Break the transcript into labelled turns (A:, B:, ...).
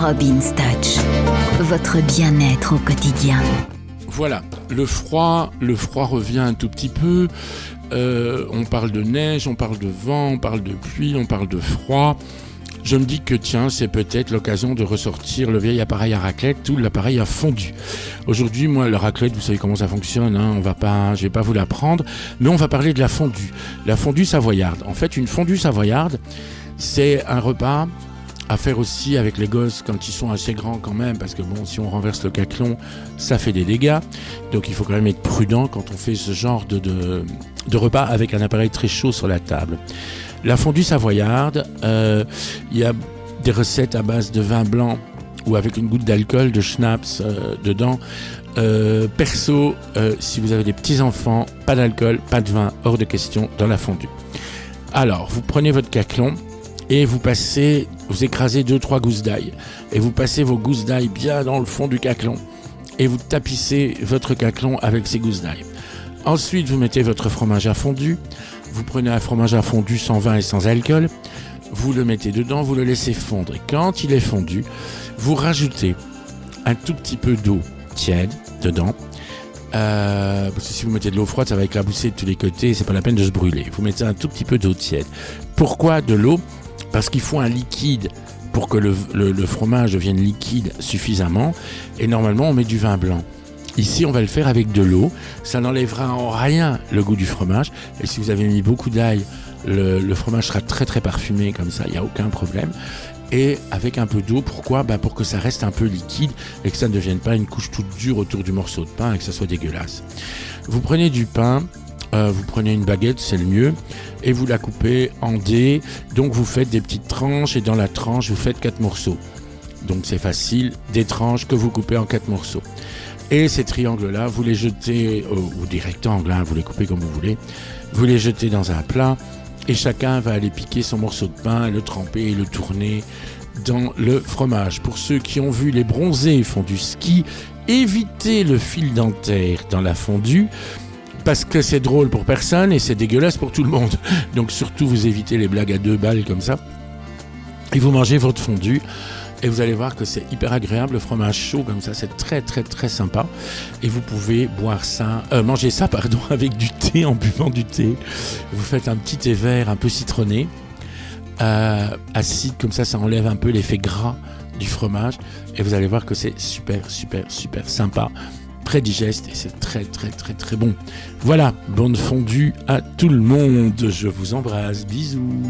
A: Robin Touch, votre bien-être au quotidien.
B: Voilà, le froid, le froid revient un tout petit peu. Euh, on parle de neige, on parle de vent, on parle de pluie, on parle de froid. Je me dis que tiens, c'est peut-être l'occasion de ressortir le vieil appareil à raclette ou l'appareil à fondu. Aujourd'hui, moi, la raclette, vous savez comment ça fonctionne. Hein, on va pas, je vais pas vous l'apprendre, mais on va parler de la fondue, la fondue savoyarde. En fait, une fondue savoyarde, c'est un repas à faire aussi avec les gosses quand ils sont assez grands quand même, parce que bon, si on renverse le caclon, ça fait des dégâts. Donc il faut quand même être prudent quand on fait ce genre de, repas avec un appareil très chaud sur la table. La fondue savoyarde, euh, il y a des recettes à base de vin blanc ou avec une goutte d'alcool, de schnapps euh, dedans. Euh, perso, si vous avez des petits enfants, pas d'alcool, pas de vin, hors de question dans la fondue. Alors, vous prenez votre caclon, et vous passez, vous écrasez deux trois gousses d'ail et vous passez vos gousses d'ail bien dans le fond du caclon et vous tapissez votre caclon avec ces gousses d'ail. Ensuite, vous mettez votre fromage à fondu. Vous prenez un fromage à fondu sans vin et sans alcool. Vous le mettez dedans, vous le laissez fondre. Et quand il est fondu, vous rajoutez un tout petit peu d'eau tiède dedans. Euh, parce que si vous mettez de l'eau froide, ça va éclabousser de tous les côtés c'est pas la peine de se brûler. Vous mettez un tout petit peu d'eau tiède. Pourquoi de l'eau? Parce qu'il faut un liquide pour que le, fromage devienne liquide suffisamment. Et normalement, on met du vin blanc. Ici, on va le faire avec de l'eau. Ça n'enlèvera en rien le goût du fromage. Et si vous avez mis beaucoup d'ail, le, fromage sera très très parfumé comme ça, il n'y a aucun problème. Et avec un peu d'eau, pourquoi? Bah Pour que ça reste un peu liquide et que ça ne devienne pas une couche toute dure autour du morceau de pain et que ça soit dégueulasse. Vous prenez du pain, euh, vous prenez une baguette, c'est le mieux, et vous la coupez en dés. Donc vous faites des petites tranches et dans la tranche vous faites quatre morceaux. Donc c'est facile, des tranches que vous coupez en quatre morceaux. Et ces triangles-là, vous les jetez, ou des rectangles, hein, vous les coupez comme vous voulez, vous les jetez dans un plat et chacun va aller piquer son morceau de pain, le tremper et le tourner dans le fromage. Pour ceux qui ont vu les bronzés font du ski, évitez le fil dentaire dans la fondue parce que c'est drôle pour personne et c'est dégueulasse pour tout le monde. Donc surtout vous évitez les blagues à deux balles comme ça. Et vous mangez votre fondue. Et vous allez voir que c'est hyper agréable, le fromage chaud comme ça, c'est très très très sympa. Et vous pouvez boire ça, euh, manger ça pardon, avec du thé en buvant du thé. Vous faites un petit thé vert un peu citronné, euh, acide comme ça, ça enlève un peu l'effet gras du fromage. Et vous allez voir que c'est super super super sympa très digeste et c'est très très très très bon. Voilà, bonne fondue à tout le monde. Je vous embrasse. Bisous.